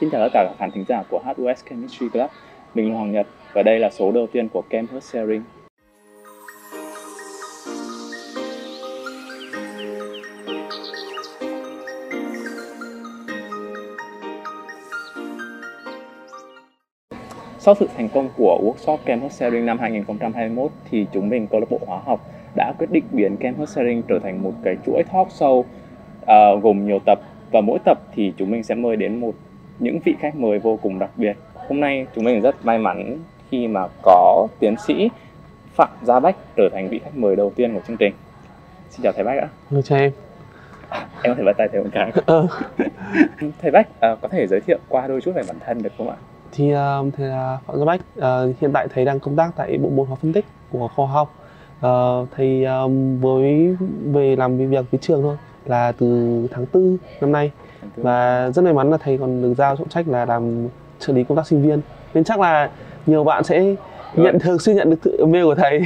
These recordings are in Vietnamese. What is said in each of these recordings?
Xin chào tất cả các khán thính giả của HUS Chemistry Club. Mình là Hoàng Nhật và đây là số đầu tiên của Campus Sharing. Sau sự thành công của workshop Campus Sharing năm 2021 thì chúng mình câu lạc bộ hóa học đã quyết định biến Campus Sharing trở thành một cái chuỗi talk show uh, gồm nhiều tập và mỗi tập thì chúng mình sẽ mời đến một những vị khách mời vô cùng đặc biệt. Hôm nay chúng mình rất may mắn khi mà có tiến sĩ Phạm Gia Bách trở thành vị khách mời đầu tiên của chương trình. Xin chào thầy Bách ạ. Ừ, chào em. em có thể bắt tay thầy một cái. Ờ. thầy Bách uh, có thể giới thiệu qua đôi chút về bản thân được không ạ? Thì uh, thầy là Phạm Gia Bách. Uh, hiện tại thầy đang công tác tại bộ môn hóa phân tích của khoa học. Uh, thầy um, với về làm việc với trường thôi là từ tháng 4 năm nay và rất may mắn là thầy còn được giao trọng trách là làm trợ lý công tác sinh viên nên chắc là nhiều bạn sẽ nhận thường xuyên nhận được mail của thầy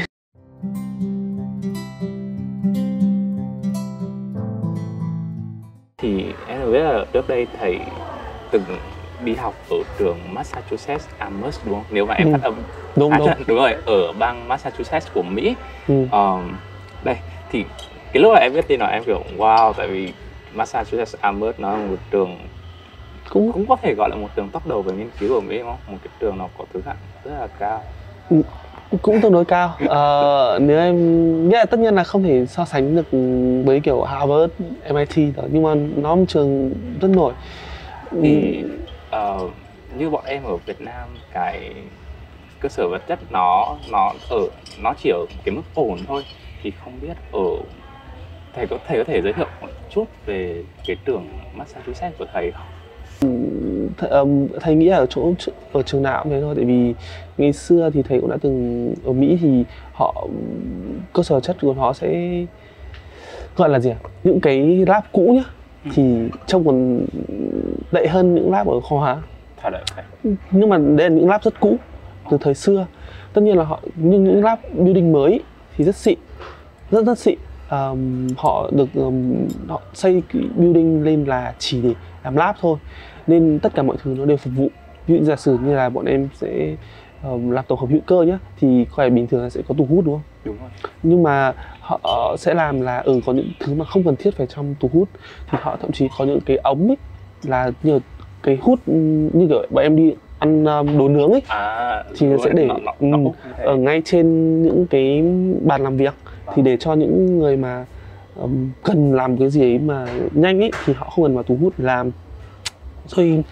thì em biết là trước đây thầy từng đi học ở trường Massachusetts Amherst đúng không? Nếu mà em Ừ. phát âm đúng à, đúng đúng rồi ở bang Massachusetts của Mỹ. ừ. Ờ, đây thì cái lúc mà em biết tin là em kiểu wow tại vì Massachusetts Amherst nó là một trường cũng cũng có thể gọi là một trường top đầu về nghiên cứu ở Mỹ đúng không? Một cái trường nó có thứ hạng rất là cao. cũng tương đối cao ờ, nếu em nghĩa là tất nhiên là không thể so sánh được với kiểu Harvard, MIT đó nhưng mà nó một trường rất nổi Thì ờ, như bọn em ở Việt Nam cái cơ sở vật chất nó nó ở nó chỉ ở cái mức ổn thôi thì không biết ở thầy có thầy có thể giới thiệu chút về cái trường Massachusetts của thầy không? Th- ừm, thầy nghĩ ở chỗ ở trường nào cũng thế thôi tại vì ngày xưa thì thầy cũng đã từng ở Mỹ thì họ cơ sở chất của họ sẽ gọi là gì ạ? những cái lab cũ nhá Ừ. thì trông còn tệ hơn những lab ở khoa hóa Thật đấy nhưng mà đây là những lab rất cũ từ thời xưa tất nhiên là họ nhưng những lab building mới thì rất xịn rất rất xịn Ờm, họ được ờm, họ xây cái building lên là chỉ để làm lab thôi. Nên tất cả mọi thứ nó đều phục vụ. Ví dụ giả sử như là bọn em sẽ ờm, làm tổ hợp hữu cơ nhá thì có phải bình thường là sẽ có tủ hút đúng không? Đúng rồi. nhưng mà họ sẽ làm là ừ có những thứ mà không cần thiết phải trong tủ hút. Thì họ thậm chí có những cái ống ấy là như cái hút như kiểu bọn em đi ăn um, đồ nướng ấy. À Thì sẽ để- nó, nó, nó ở ngay trên những cái bàn làm việc thì để cho những người mà um, cần làm cái gì ấy mà nhanh ấy thì họ không cần vào thu hút để làm rồi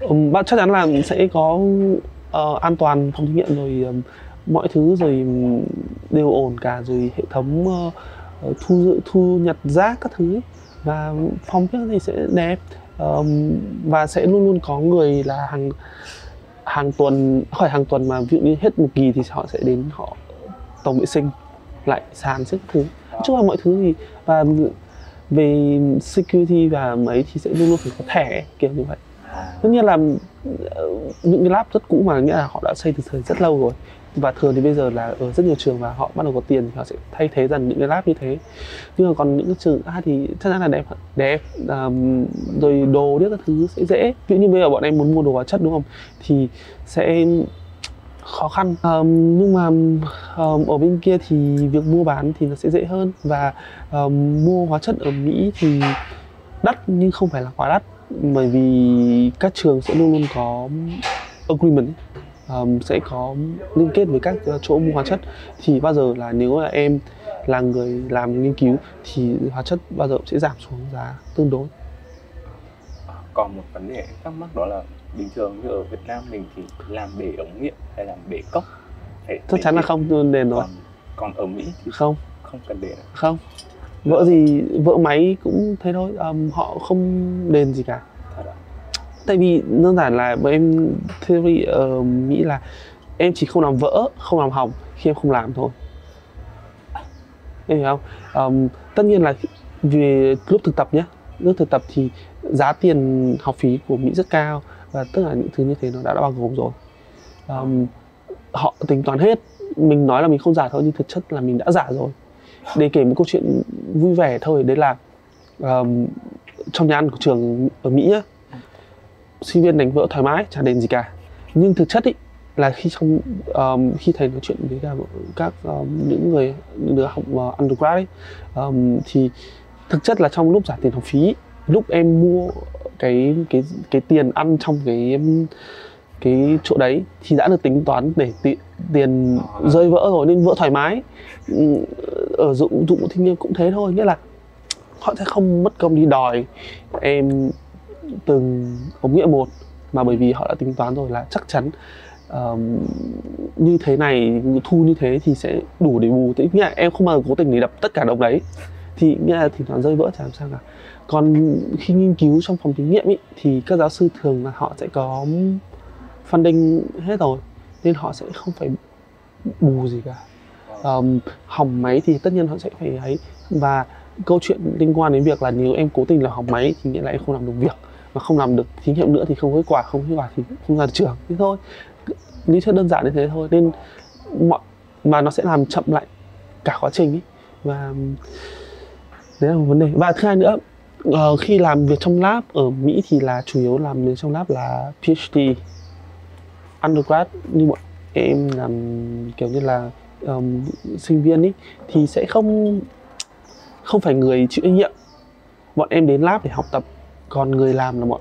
um, chắc chắn là sẽ có uh, an toàn phòng thí nghiệm rồi um, mọi thứ rồi um, đều ổn cả rồi hệ thống uh, thu dự- thu nhặt rác các thứ ấy. và phòng bếp thì sẽ đẹp um, và sẽ luôn luôn có người là hàng hàng tuần khỏi hàng tuần mà ví dụ như hết một kỳ thì họ sẽ đến họ tổng vệ sinh lại sàn sức thứ nói chung là mọi thứ thì và về security và mấy thì sẽ luôn luôn phải có thẻ kiểu như vậy. Tất nhiên là ờ, những cái lab rất cũ mà nghĩa là họ đã xây từ thời rất lâu rồi. Và thường thì bây giờ là ở rất nhiều trường và họ bắt đầu có tiền thì họ sẽ thay thế dần những cái lab như thế. Nhưng mà còn những cái trường khác thì chắc chắn là đẹp đẹp um, rồi đồ điếc các thứ sẽ dễ. Ví dụ như bây giờ bọn em muốn mua đồ hóa chất đúng không? Thì sẽ khó khăn. Um, nhưng mà um, ở bên kia thì việc mua bán thì nó sẽ dễ hơn. Và um, mua hóa chất ở Mỹ thì đắt nhưng không phải là quá đắt. Bởi vì các trường sẽ luôn luôn có agreement um, sẽ có liên kết với các ờ, chỗ mua hóa chất. Thì bao giờ là nếu là em là người làm nghiên cứu thì hóa chất bao giờ cũng sẽ giảm xuống giá tương đối. Còn một vấn đề em thắc mắc đó là bình thường như ở Việt Nam mình thì làm bể ống nghiệm hay làm bể cốc phải chắc chắn là không đền rồi còn, còn ở Mỹ thì không. không cần để không. Vỡ gì vỡ máy cũng thế thôi um, họ không đền gì cả. Tại vì đơn giản là bọn em theory ở Mỹ là em chỉ không làm vỡ không làm hỏng khi em không làm thôi. Em hiểu không? Um, tất nhiên là vì lúc thực tập nhé nước thực tập thì giá tiền học phí của Mỹ rất cao và tất cả những thứ như thế nó đã, đã bao gồm rồi. Um, họ tính toán hết mình nói là mình không giả thôi nhưng thực chất là mình đã giả rồi. Để kể một câu chuyện vui vẻ thôi đấy là um, trong nhà ăn của trường ở Mỹ á sinh viên đánh vỡ thoải mái chả đền gì cả. Nhưng thực chất ý, là khi trong um, khi thầy nói chuyện với cả các um, những người những đứa học uh, undergrad ấy, um, thì thực chất là trong lúc trả tiền học phí lúc em mua cái cái cái tiền ăn trong cái cái chỗ đấy thì đã được tính toán để ti, tiền rơi vỡ rồi nên vỡ thoải mái. Ừ, ở dụng dụng thanh niên cũng thế thôi nghĩa là họ sẽ không mất công đi đòi em từng ống nghĩa một mà bởi vì họ đã tính toán rồi là chắc chắn uh, như thế này thu như thế thì sẽ đủ để bù. Thế nghĩa là em không bao giờ cố tình để đập tất cả đồng đấy thì nghĩa là thỉnh thoảng rơi vỡ thì làm sao cả. Còn khi nghiên cứu trong phòng thí nghiệm ý, thì các giáo sư thường là họ sẽ có funding hết rồi nên họ sẽ không phải bù gì cả. Um, hỏng máy thì tất nhiên họ sẽ phải ấy. Và câu chuyện liên quan đến việc là nếu em cố tình là hỏng máy thì nghĩa là em không làm được việc mà không làm được thí nghiệm nữa thì không kết quả không kết quả thì không ra trường. Thế thôi. Lý thuyết đơn giản như thế thôi. Nên mọi mà nó sẽ làm chậm lại cả quá trình ấy và đấy là một vấn đề. Và thứ hai nữa uh, khi làm việc trong lab ở Mỹ thì là chủ yếu làm việc trong lab là PhD undergrad. Như bọn em làm kiểu như là um, sinh viên ấy thì sẽ không không phải người chịu trách nhiệm. Bọn em đến lab để học tập còn người làm là bọn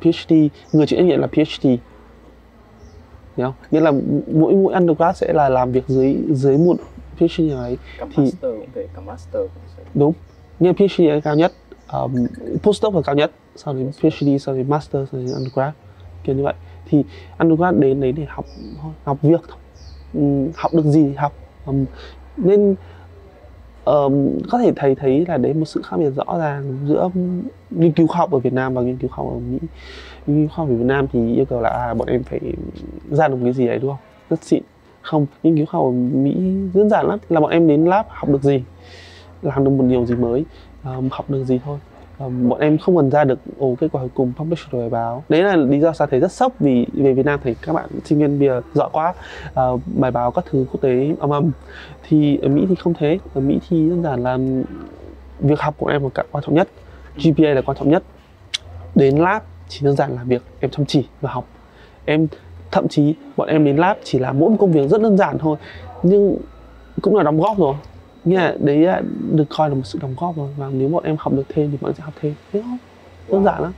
PhD người chịu trách nhiệm là PhD hiểu không? Nghĩa là mỗi mỗi undergrad sẽ là làm việc dưới dưới một PhD nào ấy. Cả thì master cũng thể cả master cũng sẽ. đúng nhưng PhD là cao nhất um, postdoc là cao nhất sau đến PhD sau đến master sau đến undergrad kiểu như vậy. Thì undergrad đến đấy để học học việc thôi. Um, học được gì thì học. Um, nên um, có thể thầy thấy là đấy một sự khác biệt rõ ràng giữa nghiên cứu khoa học ở Việt Nam và nghiên cứu khoa học ở Mỹ. Nghiên cứu khoa học ở Việt Nam thì yêu cầu là à, bọn em phải ra được cái gì đấy đúng không? Rất xịn. Không nghiên cứu khoa học ở Mỹ đơn giản lắm. Là bọn em đến lab học được gì? Làm được một điều gì mới um, học được gì thôi. Um, bọn em không cần ra được ồ kết quả cuối cùng publish rồi bài báo. Đấy là lý do sao thấy rất sốc vì về Việt Nam thấy các bạn sinh viên bây giờ giỏi quá. Uh, bài báo các thứ quốc tế âm âm thì ở Mỹ thì không thế. Ở Mỹ thì đơn giản là việc học của em là cả quan trọng nhất GPA là quan trọng nhất. Đến lab chỉ đơn giản là việc em chăm chỉ và học. Em thậm chí bọn em đến lab chỉ là mỗi một công việc rất đơn giản thôi nhưng cũng là đóng góp rồi nghĩa là đấy là được coi là một sự đóng góp rồi. Và nếu bọn em học được thêm thì bọn em sẽ học thêm. Thế thôi. Đơn giản lắm.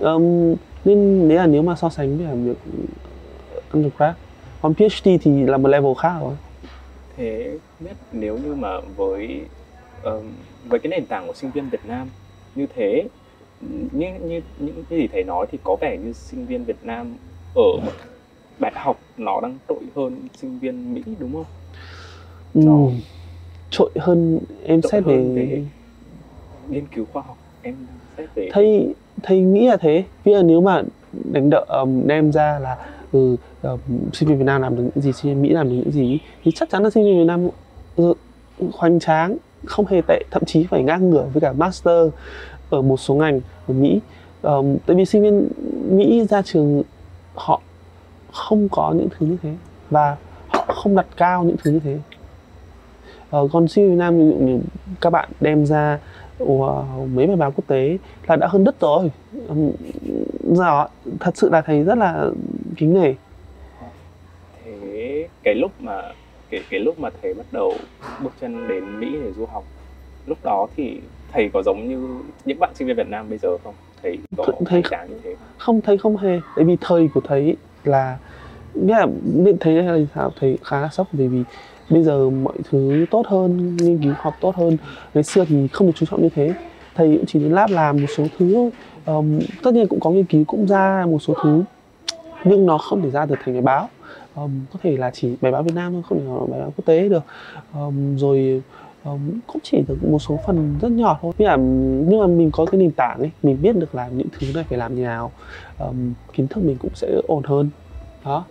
Um, nên đấy là nếu mà so sánh với việc undergrad. Còn PhD thì là một level khác rồi. Thế biết nếu như mà với um, với cái nền tảng của sinh viên Việt Nam như thế như như những cái gì thầy nói thì có vẻ như sinh viên Việt Nam ở đại học nó đang trội hơn sinh viên Mỹ đúng không? Ừ trội hơn em xét về... về nghiên cứu khoa học em xét về thầy thầy nghĩ là thế. Vì là nếu mà đánh đợi um, đem ra là ừ, um, sinh viên Việt Nam làm được những gì sinh viên Mỹ làm được những gì thì chắc chắn là sinh viên Việt Nam ừ, hoành tráng không hề tệ thậm chí phải ngang ngửa với cả master ở một số ngành ở Mỹ. Um, tại vì sinh viên Mỹ ra trường họ không có những thứ như thế và họ không đặt cao những thứ như thế uh, còn sinh Việt Nam ví dụ như các bạn đem ra uh, mấy bài báo quốc tế là đã hơn đất rồi. Um, giờ thật sự là thầy rất là kính nể. Thế cái lúc mà cái cái lúc mà thầy bắt đầu bước chân đến Mỹ để du học lúc đó thì thầy có giống như những bạn sinh viên Việt Nam bây giờ không? Thầy có thầy như thế không? thầy không hề. Tại vì thời của thầy là nghĩa là nên thấy là sao thầy khá là sốc bởi vì bây giờ mọi thứ tốt hơn nghiên cứu học tốt hơn. Ngày xưa thì không được chú trọng như thế. Thầy cũng chỉ đến lab làm một số thứ thôi um, tất nhiên cũng có nghiên cứu cũng ra một số thứ nhưng nó không thể ra được thành bài báo. Um, có thể là chỉ bài báo Việt Nam thôi không thể là bài báo quốc tế được. Um, rồi um, cũng chỉ được một số phần rất nhỏ thôi. Nhưng mà nhưng mà mình có cái nền tảng ấy mình biết được là những thứ này phải làm như nào. Um, kiến thức mình cũng sẽ ổn hơn. Đó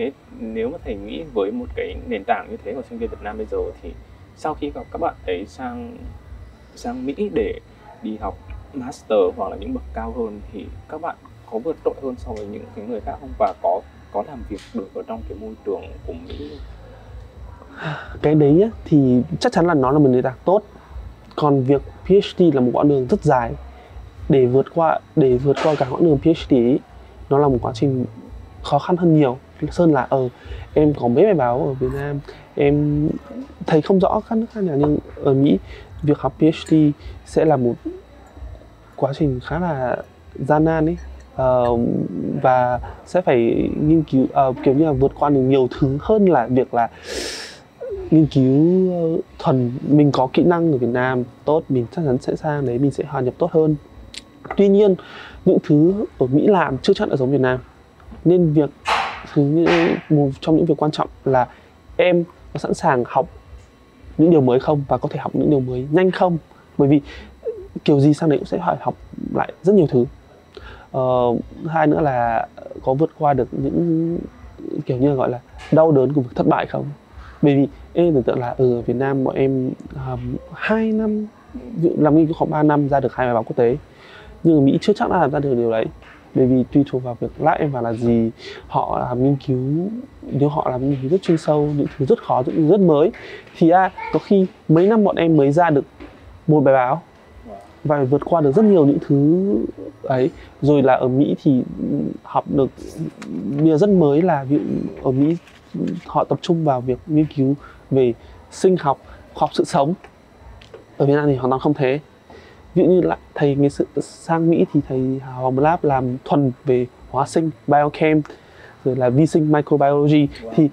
thế nếu mà thầy nghĩ với một cái nền tảng như thế của sinh viên Việt Nam bây giờ thì sau khi các bạn ấy sang sang Mỹ để đi học master hoặc là những bậc cao hơn thì các bạn có vượt trội hơn so với những cái người khác không? Và có có làm việc được ở trong cái môi trường của Mỹ? Cái đấy á, thì chắc chắn là nó là một nền tảng tốt. Còn việc PhD là một quãng đường rất dài. Để vượt qua để vượt qua cả quãng đường PhD ấy, nó là một quá trình khó khăn hơn nhiều sơn là ờ em có mấy bài báo ở Việt Nam em thấy không rõ các nước khác nào nhưng ở Mỹ việc học PhD sẽ là một quá trình khá là gian nan ấy. Uh, và sẽ phải nghiên cứu uh, kiểu như là vượt qua được nhiều thứ hơn là việc là nghiên cứu uh, thuần mình có kỹ năng ở Việt Nam tốt mình chắc chắn sẽ sang đấy mình sẽ hòa nhập tốt hơn. Tuy nhiên những thứ ở Mỹ làm chưa chắc là giống Việt Nam nên việc thứ một trong những việc quan trọng là em có sẵn sàng học những điều mới không và có thể học những điều mới nhanh không? Bởi vì kiểu gì sang đấy cũng sẽ phải học lại rất nhiều thứ. Ờ, hai nữa là có vượt qua được những kiểu như gọi là đau đớn của việc thất bại không? Bởi vì em tưởng tượng là ừ, ở Việt Nam bọn em ờ, um, 2 năm làm nghiên cứu khoảng 3 năm ra được hai bài báo quốc tế. Nhưng ở Mỹ chưa chắc đã làm ra được điều đấy bởi vì tùy thuộc vào việc lát em vào là gì họ làm nghiên cứu nếu họ làm nghiên cứu rất chuyên sâu những thứ rất khó những thứ rất mới thì à, có khi mấy năm bọn em mới ra được một bài báo và vượt qua được rất nhiều những thứ ấy. Rồi là ở Mỹ thì học được điều rất mới là ví dụ ở Mỹ họ tập trung vào việc nghiên cứu về sinh học khoa học sự sống. Ở Việt Nam thì hoàn toàn không thế ví dụ như là thầy ngày sự sang Mỹ thì thầy Hoàng Lab làm thuần về hóa sinh biochem rồi là vi sinh microbiology. Wow. thì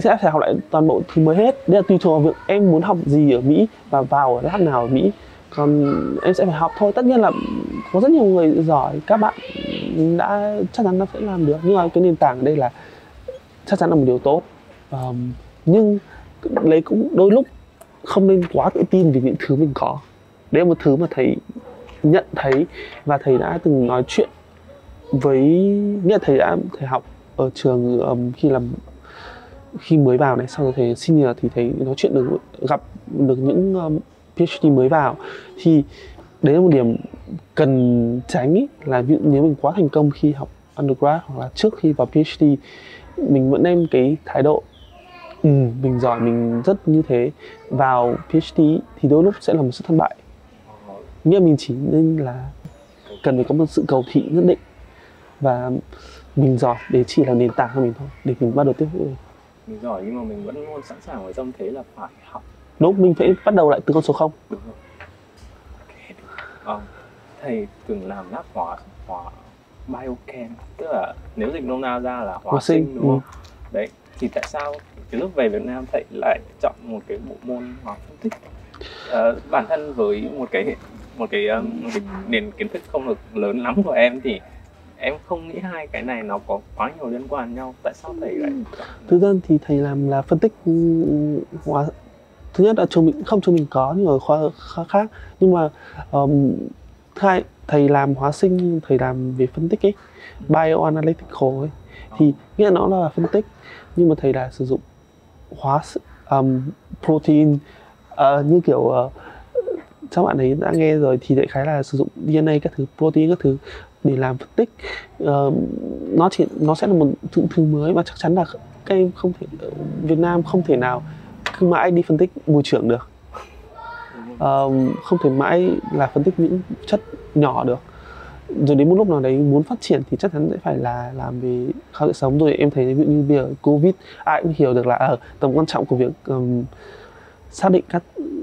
sẽ phải học lại toàn bộ thứ mới hết. Đây là tùy thuộc vào việc em muốn học gì ở Mỹ và vào ở lab nào ở Mỹ. Còn em sẽ phải học thôi. Tất nhiên là có rất nhiều người giỏi các bạn đã chắc chắn nó sẽ làm được. Nhưng mà cái nền tảng ở đây là chắc chắn là một điều tốt. Um, nhưng lấy cũng đôi lúc không nên quá tự tin vì những thứ mình có đấy là một thứ mà thầy nhận thấy và thầy đã từng nói chuyện với nghĩa thầy đã thầy học ở trường um, khi làm khi mới vào này sau đó thầy senior thì thầy nói chuyện được gặp được những um, PhD mới vào. Thì đấy là một điểm cần tránh ý, là ví dụ nếu mình quá thành công khi học undergrad hoặc là trước khi vào PhD mình vẫn đem cái thái độ ừ, mình giỏi mình rất như thế. Vào PhD thì đôi lúc sẽ là một sự thất bại nghĩa mình chỉ nên là cần phải có một sự cầu thị nhất định và mình giỏi để chỉ là nền tảng cho mình thôi để mình bắt đầu tiếp mình giỏi nhưng mà mình vẫn luôn sẵn sàng với tâm thế là phải học. Đúng mình phải bắt đầu lại từ con số không. Đúng rồi. Okay. à, thầy từng làm lab hóa hóa biochem tức là nếu dịch nôm na ra là hóa, hóa sinh, sinh đúng không? ừ. đấy thì tại sao cái lúc về Việt Nam thầy lại chọn một cái bộ môn hóa phân tích? Uh, bản thân với một cái một cái, um, một cái nền kiến thức không được lớn lắm của em thì em không nghĩ hai cái này nó có quá nhiều liên quan nhau. Tại sao thầy lại thực ra thì thầy làm là phân tích ừ, hóa thứ nhất là trường mình không trường mình có nhưng ở khoa, khoa khác. Nhưng mà um, hai thầy làm hóa sinh thầy làm về phân tích ấy bioanalytical ấy thì nghĩa là nó là phân tích. Nhưng mà thầy là sử dụng hóa um, protein uh, như kiểu uh, các bạn ấy đã nghe rồi thì đại khái là sử dụng DNA các thứ protein các thứ để làm phân tích. Uh, nó chỉ nó sẽ là một thứ, thứ mới và chắc chắn là các em không thể Việt Nam không thể nào cứ mãi đi phân tích môi trường được. Uh, không thể mãi là phân tích những chất nhỏ được. Rồi đến một lúc nào đấy muốn phát triển thì chắc chắn sẽ phải là làm về khảo sự sống. Rồi em thấy ví dụ như bây giờ covid ai cũng hiểu được là ở uh, tầm quan trọng của việc um, xác định các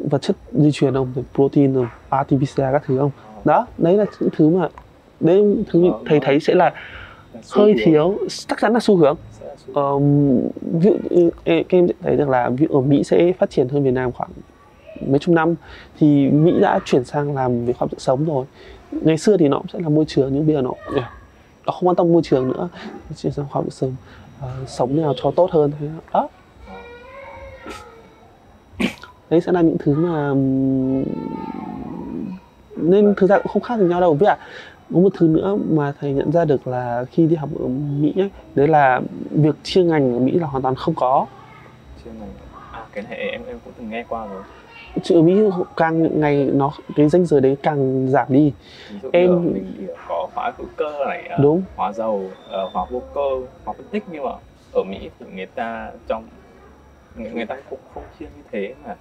vật chất di truyền không? Protein rồi RT-PCR các thứ không? Đó đấy là những thứ mà đấy thứ ờ, thầy thấy sẽ là hơi thiếu chắc chắn là xu hướng. Um, ví dụ các em thấy được là ví dụ ở Mỹ sẽ phát triển hơn Việt Nam khoảng mấy chục năm thì Mỹ đã chuyển sang làm về khoa học sự sống rồi. Ngày xưa thì nó cũng sẽ là môi trường nhưng bây giờ nó nó không quan tâm môi trường nữa chuyển sang khoa học sự sống. Uh, sống nào cho tốt hơn thế. Đó đấy sẽ là những thứ mà nên thực ra cũng không khác gì nhau đâu. Với ạ có một thứ nữa mà thầy nhận ra được là khi đi học ở Mỹ ấy, đấy là việc chia ngành ở Mỹ là hoàn toàn không có. Chia ngành à? Cái này em em cũng từng nghe qua rồi. Chữ Mỹ càng ngày nó cái danh giới đấy càng giảm đi. Em mình có hóa hữu cơ này à, đúng. hóa dầu uh, hóa vô cơ hóa phân tích nhưng mà ở Mỹ thì người ta trong người ta không không chia như thế mà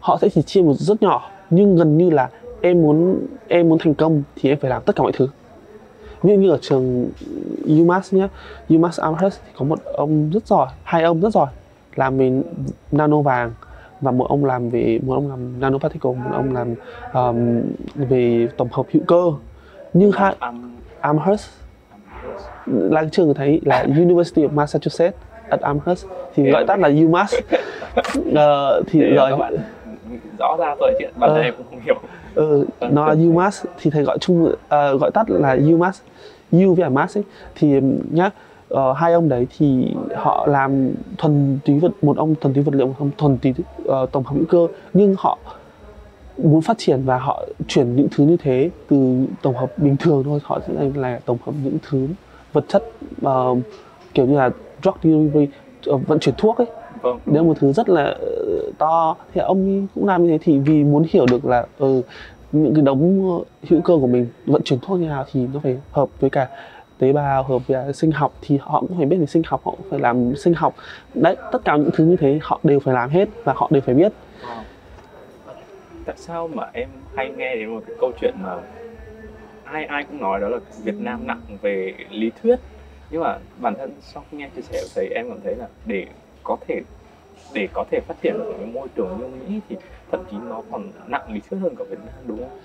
họ sẽ chỉ chia một rất nhỏ nhưng gần như là em muốn em muốn thành công thì em phải làm tất cả mọi thứ. Ví dụ như ở trường UMass nhé UMass Amherst thì có một ông rất giỏi hai ông rất giỏi làm về nano vàng và một ông làm về một ông làm nanoparticle một ông làm um, về tổng hợp hữu cơ. Nhưng hai Am- Amherst là trường thấy là University of Massachusetts at Amherst. Thì gọi tắt là UMass. Ờ, thì để rồi. các bạn rõ ra tôi chuyện Ờ. thân em cũng không hiểu. Ừ, nó là UMass thì thầy gọi chung ờ, gọi tắt là UMass U với Mass ấy. Thì nhá ờ, hai ông đấy thì họ làm thuần túy vật một ông thuần túy vật liệu một ông thuần túy ờ, tổng hợp hữu cơ. Nhưng họ muốn phát triển và họ chuyển những thứ như thế từ tổng hợp bình thường thôi. Họ sẽ là, tổng hợp những thứ vật chất ờ, kiểu như là drug delivery ờ, vận chuyển thuốc ấy. Vâng. Nếu một thứ rất là ờ, to. Thì ông cũng làm như thế thì vì muốn hiểu được là ừ, những cái đống hữu cơ của mình vận chuyển thuốc như nào thì nó phải hợp với cả tế bào hợp với sinh học thì họ cũng phải biết về sinh học họ cũng phải làm sinh học. Đấy tất cả những thứ như thế họ đều phải làm hết và họ đều phải biết. Ờ. tại sao mà em hay nghe đến một cái câu chuyện mà ai ai cũng nói đó là Việt Nam nặng về lý thuyết nhưng mà bản thân sau khi nghe chia sẻ thầy em cảm thấy là để có thể để có thể phát triển một cái môi trường như Mỹ thì thậm chí nó còn nặng lý thuyết hơn cả Việt Nam đúng không?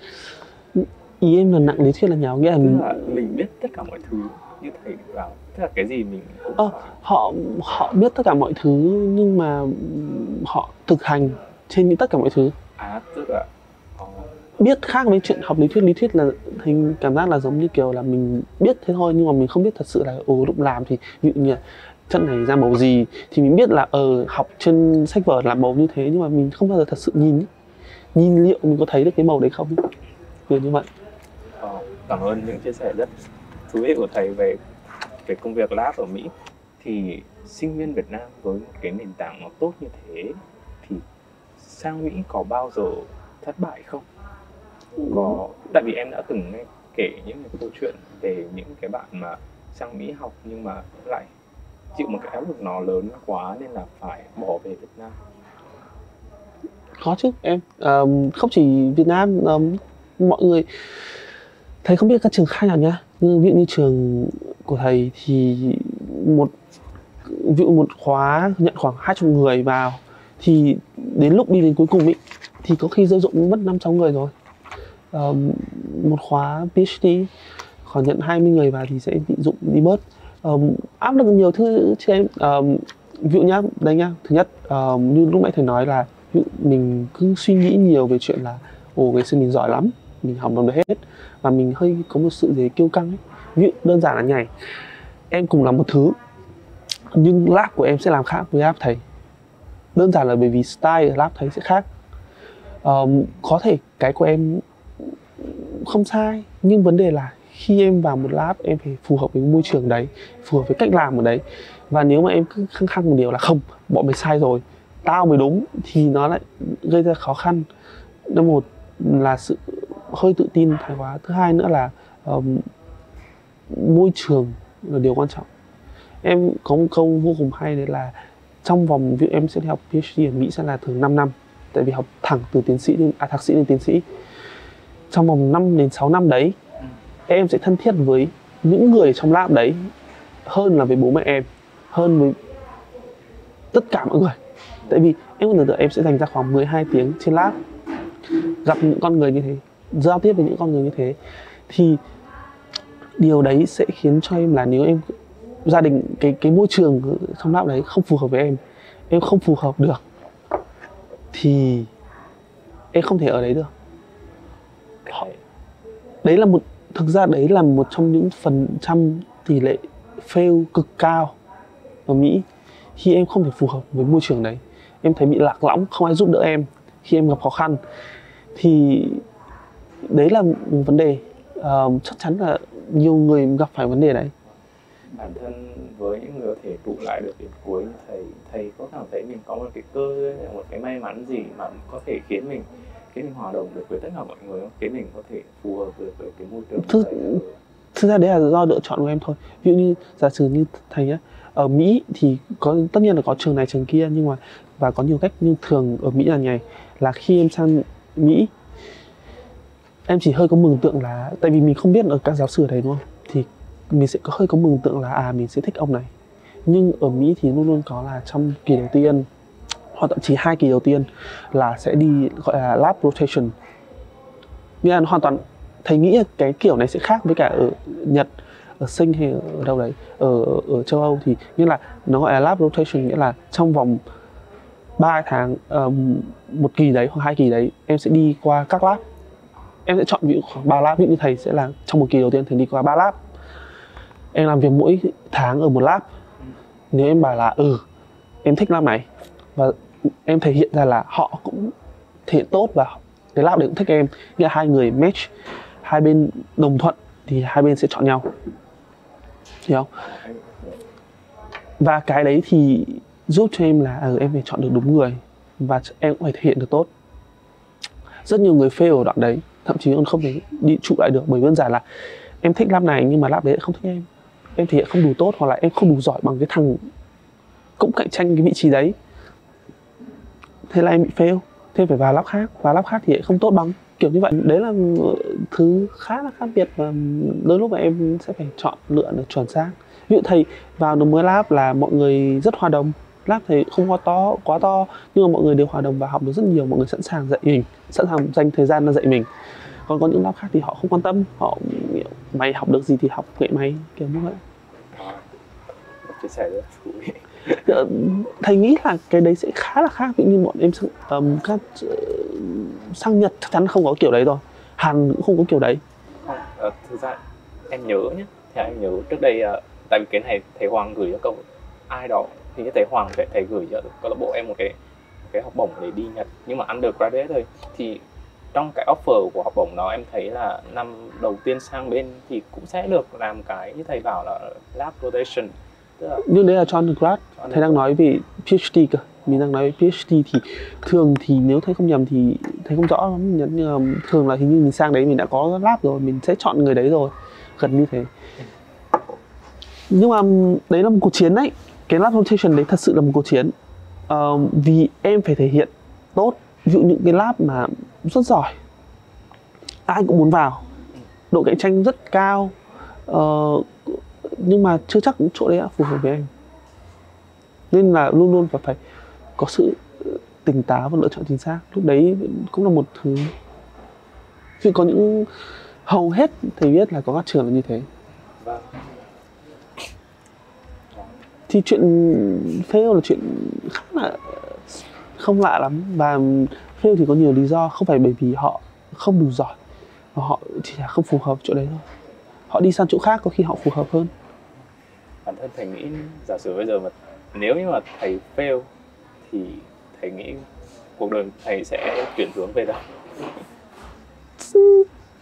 ý em là nặng lý thuyết là nhào nghĩa là Tức mình là mình biết tất cả mọi thứ như thầy bảo tức là cái gì mình cũng Ờ, họ họ biết tất cả mọi thứ nhưng mà họ thực hành trên những tất cả mọi thứ à tức là biết khác với chuyện học lý thuyết lý thuyết là thành cảm giác là giống như kiểu là mình biết thế thôi nhưng mà mình không biết thật sự là ồ lúc làm thì ví dụ như trận này ra màu gì thì mình biết là ờ học trên sách vở là màu như thế nhưng mà mình không bao giờ thật sự nhìn ý. nhìn liệu mình có thấy được cái màu đấy không kiểu như vậy Ờ, cảm ơn những chia sẻ rất thú vị của thầy về về công việc lab ở Mỹ thì sinh viên Việt Nam với một cái nền tảng nó tốt như thế thì sang Mỹ có bao giờ thất bại không? Có tại vì em đã từng nghe kể những cái câu chuyện về những cái bạn mà sang Mỹ học nhưng mà lại chịu một cái áp lực nó lớn quá nên là phải bỏ về Việt Nam. có chứ em Ờm, không chỉ Việt Nam ờm, mọi người thầy không biết các trường khác nào nhá. Nhưng ví dụ như trường của thầy thì một ví dụ một khóa nhận khoảng 200 người vào thì đến lúc đi đến cuối cùng ý thì có khi rơi rụng mất 500 người rồi một khóa PhD khoảng nhận 20 người vào thì sẽ bị dụng đi bớt. Um, áp lực nhiều thứ chứ em um, ví dụ nhá đây nhá thứ nhất um, như lúc nãy thầy nói là ví dụ mình cứ suy nghĩ nhiều về chuyện là ồ ngày xưa mình giỏi lắm mình học làm được hết và mình hơi có một sự gì kiêu căng ấy. Ví dụ đơn giản là nhảy em cùng làm một thứ nhưng lab của em sẽ làm khác với lab thầy. Đơn giản là bởi vì style lab thầy sẽ khác. Um, có thể cái của em cũng không sai. Nhưng vấn đề là khi em vào một lab em phải phù hợp với môi trường đấy phù hợp với cách làm ở đấy. Và nếu mà em cứ khăng khăng một điều là không bọn mày sai rồi tao mới đúng thì nó lại gây ra khó khăn. Number một là sự hơi tự tin thái quá. Thứ hai nữa là um, môi trường là điều quan trọng. Em có một câu vô cùng hay đấy là trong vòng việc em sẽ đi học PhD ở Mỹ sẽ là thường 5 năm. Tại vì học thẳng từ tiến sĩ đến à, thạc sĩ đến tiến sĩ trong vòng 5 đến 6 năm đấy em sẽ thân thiết với những người trong lab đấy hơn là với bố mẹ em hơn với tất cả mọi người. Tại vì em tưởng tượng em sẽ dành ra khoảng 12 tiếng trên lab gặp những con người như thế giao tiếp với những con người như thế thì điều đấy sẽ khiến cho em là nếu em gia đình cái cái môi trường trong lab đấy không phù hợp với em em không phù hợp được thì em không thể ở đấy được họ đấy là một thực ra đấy là một trong những phần trăm tỷ lệ fail cực cao ở Mỹ. Khi em không thể phù hợp với môi trường đấy em thấy bị lạc lõng không ai giúp đỡ em khi em gặp khó khăn. Thì đấy là một vấn đề. Ờ, chắc chắn là nhiều người gặp phải vấn đề đấy. Bản thân với những người có thể trụ lại được đến cuối thầy thầy có cảm thấy mình có một cái cơ một cái may mắn gì mà có thể khiến mình khiến mình hòa đồng được với tất cả mọi người không? khiến mình có thể phù hợp được với cái môi trường ở- thực ra đấy là do lựa chọn của em thôi. Ví dụ như giả sử như thầy á ở Mỹ thì có tất nhiên là có trường này trường kia nhưng mà và có nhiều cách nhưng thường ở Mỹ là như này là khi em sang Mỹ em chỉ hơi có mừng tượng là tại vì mình không biết ở các giáo sư ở đây đúng không? Thì mình sẽ có hơi có mừng tượng là à mình sẽ thích ông này. Nhưng ở Mỹ thì luôn luôn có là trong kỳ đầu tiên hoặc thậm chí hai kỳ đầu tiên là sẽ đi gọi là lab rotation. Nghĩa là hoàn toàn thầy nghĩ cái kiểu này sẽ khác với cả ở Nhật ở Sinh hay ở đâu đấy ở ở châu Âu. Thì nghĩa là nó gọi là lab rotation nghĩa là trong vòng 3 tháng um, một kỳ đấy hoặc hai kỳ đấy em sẽ đi qua các lab. Em sẽ chọn ví dụ khoảng ba lab. Ví dụ như thầy sẽ là trong một kỳ đầu tiên thầy đi qua ba lab. Em làm việc mỗi tháng ở một lab. Nếu em bảo là ừ em thích lab này và em thể hiện ra là họ cũng thể hiện tốt và cái lab đấy cũng thích em. Nghĩa là hai người match hai bên đồng thuận thì hai bên sẽ chọn nhau. Hiểu không? Và cái đấy thì giúp cho em là ừ, em phải chọn được đúng người và em cũng phải thể hiện được tốt. Rất nhiều người fail ở đoạn đấy thậm chí còn không thể đi trụ lại được bởi đơn giản là em thích lab này nhưng mà lab đấy không thích em. Em thể hiện không đủ tốt hoặc là em không đủ giỏi bằng cái thằng cũng cạnh tranh cái vị trí đấy thế là em bị fail. Thế phải vào lớp khác. Và lớp khác thì lại không tốt bằng. Kiểu như vậy. Đấy là ờ, thứ khá là khác biệt và đôi lúc mà em sẽ phải chọn lựa được chuẩn xác. Ví dụ thầy vào được mới lab là mọi người rất hòa đồng. Lab thầy không quá to quá to, nhưng mà mọi người đều hòa đồng và học được rất nhiều. Mọi người sẵn sàng dạy mình. Sẵn sàng dành thời gian ra dạy mình. Còn có những lab khác thì họ không quan tâm. Họ mày học được gì thì học kệ mày. Kiểu như vậy. Chia sẻ rất thú vị Ờ, thầy nghĩ là cái đấy sẽ khá là khác ví như bọn em sang, um, các uh, sang Nhật. Chắc chắn không có kiểu đấy rồi. Hàn cũng không có kiểu đấy. Không uh, thực ra em nhớ nhé theo em nhớ trước đây uh, tại vì cái này thầy Hoàng gửi cho câu ai đó. Thì như thầy Hoàng thầy, thầy gửi cho câu lạc bộ em một cái cái học bổng để đi Nhật. Nhưng mà undergraduate thôi. Thì trong cái offer của học bổng đó em thấy là năm đầu tiên sang bên thì cũng sẽ được làm cái như thầy bảo là lab rotation nhưng đấy là cho undergrad thầy đang nói về PhD cơ. Mình đang nói về PhD thì thường thì nếu thầy không nhầm thì thầy không rõ lắm. Nhưng thường là hình như mình sang đấy mình đã có lab rồi. Mình sẽ chọn người đấy rồi. Gần như thế. Nhưng mà đấy là một cuộc chiến đấy. Cái lab rotation đấy thật sự là một cuộc chiến. Uh, vì em phải thể hiện tốt. Ví dụ những cái lab mà rất giỏi. Ai cũng muốn vào. Độ cạnh tranh rất cao. Uh, nhưng mà chưa chắc chỗ đấy đã phù hợp với anh. Nên là luôn luôn phải phải có sự ờ, tỉnh táo và lựa chọn chính xác. Lúc đấy cũng là một thứ. Vì có những hầu hết thầy biết là có các trường là như thế. Thì chuyện fail là chuyện khá là ờ, không lạ lắm. Và fail thì có nhiều lý do. Không phải bởi vì họ không đủ giỏi. Mà họ chỉ là không phù hợp chỗ đấy thôi. Họ đi sang chỗ khác có khi họ phù hợp hơn bản thân thầy nghĩ giả sử bây giờ mà nếu như mà thầy fail thì thầy nghĩ cuộc đời thầy sẽ chuyển hướng về đâu?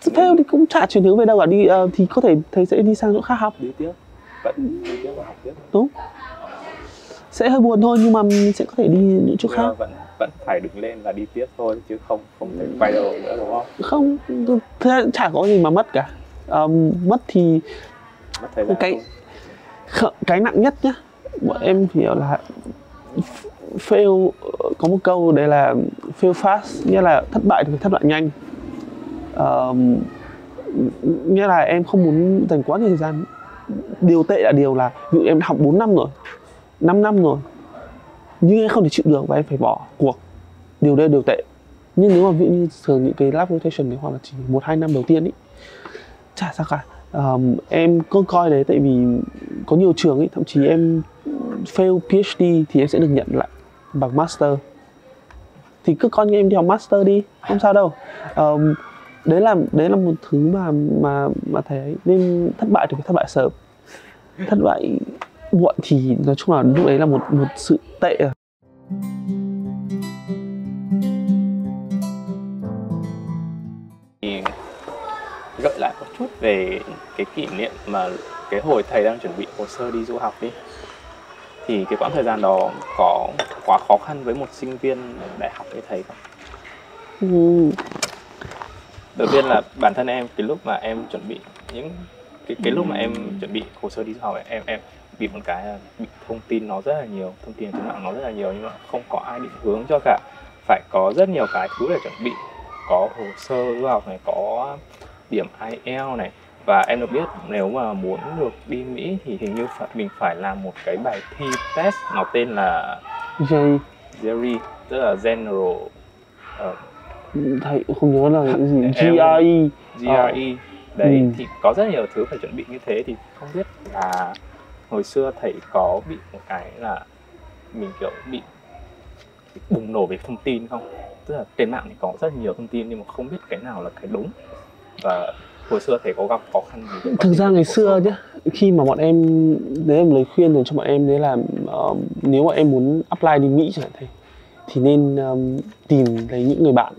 Fail thì cũng chả chuyển hướng về đâu cả đi uh, thì có thể thầy sẽ đi sang chỗ khác học. Đi tiếp. Vẫn đi tiếp và học tiếp. Đúng. Sẽ hơi buồn thôi nhưng mà mình sẽ có thể đi những chỗ khác. vẫn vẫn phải đứng lên và đi tiếp thôi chứ không không thể quay đầu nữa đúng không? Không chả có gì mà mất cả. Um, mất thì mất thời gian cái không? Cái nặng nhất nhá. Bọn em hiểu là fail có một câu đấy là fail fast nghĩa là thất bại thì phải thất bại nhanh. Um, nghĩa là em không muốn dành quá nhiều thời gian. Điều tệ là điều là ví dụ em học 4 năm rồi 5 năm rồi nhưng em không thể chịu được và em phải bỏ cuộc. Điều đây là điều tệ. Nhưng nếu mà ví dụ như thường những cái lab rotation đấy hoặc là chỉ một hai năm đầu tiên ý chả sao cả um, em có coi đấy tại vì có nhiều trường ấy thậm chí em fail PhD thì em sẽ được nhận lại bằng master. Thì cứ coi như em đi học master đi không sao đâu. Um, đấy là đấy là một thứ mà mà mà thấy nên thất bại thì phải thất bại sớm. Thất bại muộn thì nói chung là lúc đấy là một một sự tệ à. Chút về cái kỷ niệm mà cái hồi thầy đang chuẩn bị hồ sơ đi du học đi thì cái quãng thời gian đó có quá khó khăn với một sinh viên đại học như thầy không? Ừ. Đầu tiên là bản thân em cái lúc mà em chuẩn bị những cái cái lúc mà em chuẩn bị hồ sơ đi du học ấy, em em bị một cái là bị thông tin nó rất là nhiều thông tin trên mạng nó rất là nhiều nhưng mà không có ai định hướng cho cả phải có rất nhiều cái thứ để chuẩn bị có hồ sơ du học này có điểm IELTS này. Và em được biết nếu mà muốn được đi Mỹ thì hình như phải, mình phải làm một cái bài thi test nó tên là J GRE tức là General uh, thầy không nhớ là cái gì. GRE GRE đấy Ừ. thì có rất nhiều thứ phải chuẩn bị như thế thì không biết là hồi xưa thầy có bị một cái là mình kiểu bị bùng nổ về thông tin không? Tức là trên mạng thì có rất nhiều thông tin nhưng mà không biết cái nào là cái đúng và hồi xưa thầy có gặp khó khăn gì thực ra ngày xưa nhá khi mà bọn em đấy là một lời khuyên dành cho bọn em đấy là ờ, nếu mà em muốn apply đi Mỹ chẳng hạn thầy thì nên um, tìm lấy những người bạn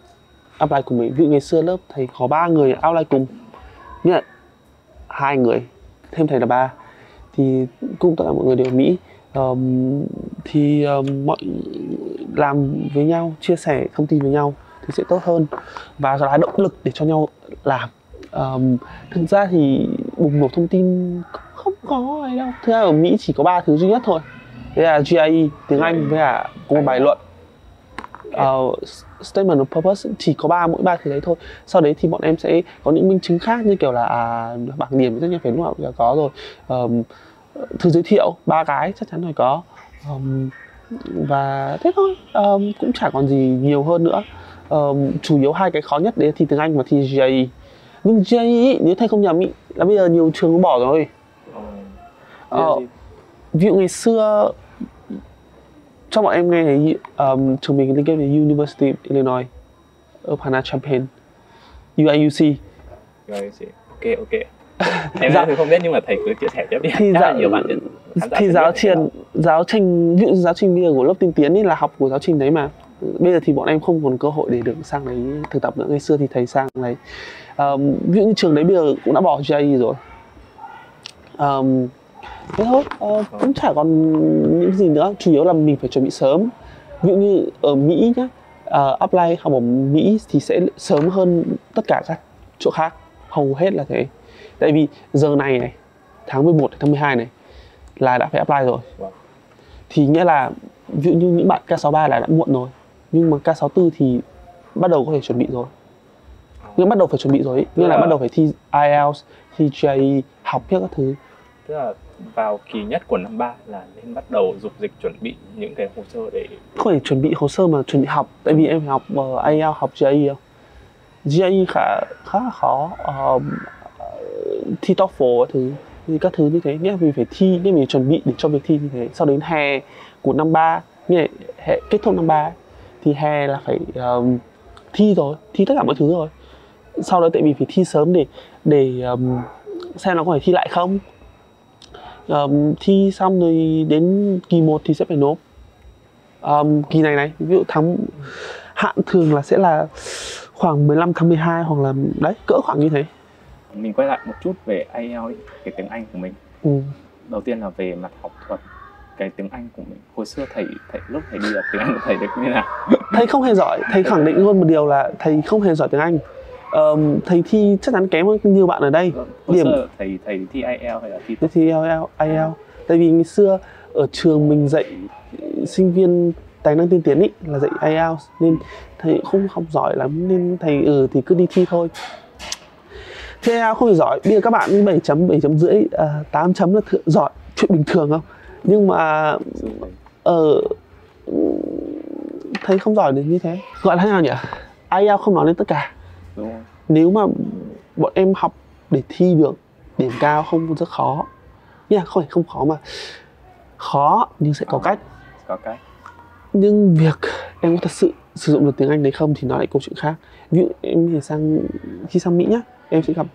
apply cùng mình. Ví dụ ngày xưa lớp thầy có ba người apply cùng nghĩa là hai người thêm thầy là ba thì cũng tất cả mọi người đều ở Mỹ. Ờm, thì ờm, mọi làm với nhau chia sẻ thông tin với nhau thì sẽ tốt hơn và là động lực để cho nhau làm. Ờm, thực ra thì bùng nổ thông tin không có ấy đâu. Thực ra ở Mỹ chỉ có ba thứ duy nhất thôi. Đấy là GIE tiếng Anh với cả có một bài luận. Ờ, statement of purpose chỉ có ba mỗi ba thứ đấy thôi. Sau đấy thì bọn em sẽ có những minh chứng khác như kiểu là à, bảng điểm tất nhiên phải lúc nào cũng có rồi. Ờm, thư giới thiệu ba cái chắc chắn phải có. Ờm, và thế thôi. Ờm, cũng chả còn gì nhiều hơn nữa Ờm, chủ yếu hai cái khó nhất đấy thi tiếng Anh và thi GIE nhưng GIE ý, nếu thầy không nhầm ý, là bây giờ nhiều trường cũng bỏ rồi. Ờ, GRE. ví dụ ngày xưa cho bọn em nghe thấy um, trường mình liên kết với University of Illinois ở Hana Champaign UIUC ok ok. Em Dạ. thì không biết nhưng mà thầy cứ chia sẻ tiếp đi. Thì Chắc dạ- nhiều bạn thì giáo trình giáo trình ví dụ giáo trình bây giờ của lớp tiên tiến ấy là học của giáo trình đấy mà bây giờ thì bọn em không còn cơ hội để được sang đấy thực tập nữa. Ngày xưa thì thầy sang đấy um, ví dụ như trường đấy bây giờ cũng đã bỏ GIE rồi. Um, thế thôi. Uh, cũng chả còn những gì nữa. Chủ yếu là mình phải chuẩn bị sớm. Ví dụ như ở Mỹ nhá uh, apply học ở Mỹ thì sẽ sớm hơn tất cả các chỗ khác. Hầu hết là thế. Tại vì giờ này này tháng 11 tháng 12 này là đã phải apply rồi. Thì nghĩa là ví dụ như những bạn K63 là đã muộn rồi nhưng mà K64 thì bắt đầu có thể chuẩn bị rồi. Nhưng bắt đầu phải chuẩn bị rồi ấy. nghĩa là, là bắt đầu phải thi IELTS thi GRE học hết các thứ. Tức là vào kỳ nhất của năm 3 là nên bắt đầu dục dịch chuẩn bị những cái hồ sơ để không phải chuẩn bị hồ sơ mà chuẩn bị học. Tại vì em học uh, IELTS học GRE không? GRE khá khá là khó. Uh, thi TOEFL các thứ các thứ như thế. Nghĩa là mình phải thi nghĩa là mình chuẩn bị để cho việc thi như thế. Sau đến hè của năm 3 nghĩa là kết thúc năm 3 thi hè là phải uh, thi rồi thi tất cả mọi thứ rồi. Sau đó tại vì phải thi sớm để để um, xem nó có phải thi lại không. Um, thi xong rồi đến kỳ 1 thì sẽ phải nộp. Um, kỳ này này ví dụ tháng hạn thường là sẽ là khoảng 15 tháng 12 hoặc là đấy cỡ khoảng như thế. Mình quay lại một chút về IELTS cái tiếng Anh của mình. Ừ. đầu tiên là về mặt học thuật cái tiếng Anh của mình. Hồi xưa thầy thầy lúc thầy đi là tiếng Anh của thầy được như nào? Thầy không hề giỏi. Thầy khẳng định luôn một điều là thầy không hề giỏi tiếng Anh. Ờm, thầy thi chắc chắn kém hơn nhiều bạn ở đây. Hồi Điểm- thầy thầy thi IELTS hay là thi thầy thi IELTS, IELTS. tại vì ngày xưa ở trường mình dạy sinh viên tài năng tiên tiến ý là dạy IELTS nên thầy không học giỏi lắm nên thầy ừ thì cứ đi thi thôi. Thi IELTS không hề giỏi bây giờ các bạn 7 chấm 7 chấm rưỡi à, 8 chấm là thượng, giỏi chuyện bình thường không? Nhưng mà ở thầy không giỏi được như thế. Gọi là thế nào nhỉ? IELTS không nói lên tất cả. Đúng không nếu mà bọn em học để thi được điểm cao không rất khó. Nha không phải không khó mà khó nhưng sẽ có cách. Có cái nhưng việc em có thật sự sử dụng được tiếng Anh đấy không thì nó lại câu chuyện khác. Ví dụ em thì sang khi sang Mỹ nhá em sẽ gặp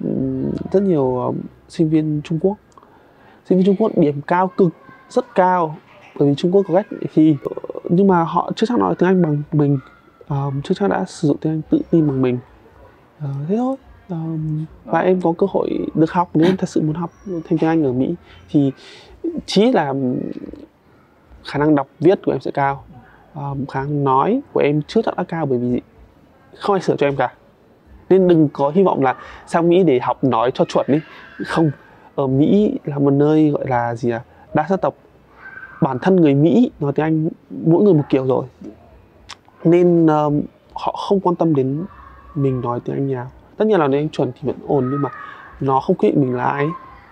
rất nhiều sinh viên Trung Quốc. Sinh viên Trung Quốc điểm cao cực rất cao bởi vì Trung Quốc có cách thì nhưng mà họ chưa chắc nói tiếng Anh bằng mình. Ờm, chưa chắc đã sử dụng tiếng Anh tự tin bằng mình. Uh, thế thôi. Um, và em có cơ hội được học nếu em thật sự muốn học thêm tiếng Anh ở Mỹ. Thì chí là khả năng đọc viết của em sẽ cao. Um, khả năng nói của em chưa chắc đã cao bởi vì không ai sửa cho em cả. Nên đừng có hy vọng là sang Mỹ để học nói cho chuẩn đi. Không. Ở Mỹ là một nơi gọi là gì à đa sắc tộc bản thân người Mỹ nói tiếng Anh mỗi người một kiểu rồi. Nên um, họ không quan tâm đến mình nói tiếng Anh nhào tất nhiên là tiếng Anh chuẩn thì vẫn ổn nhưng mà nó không quyết định mình là ai.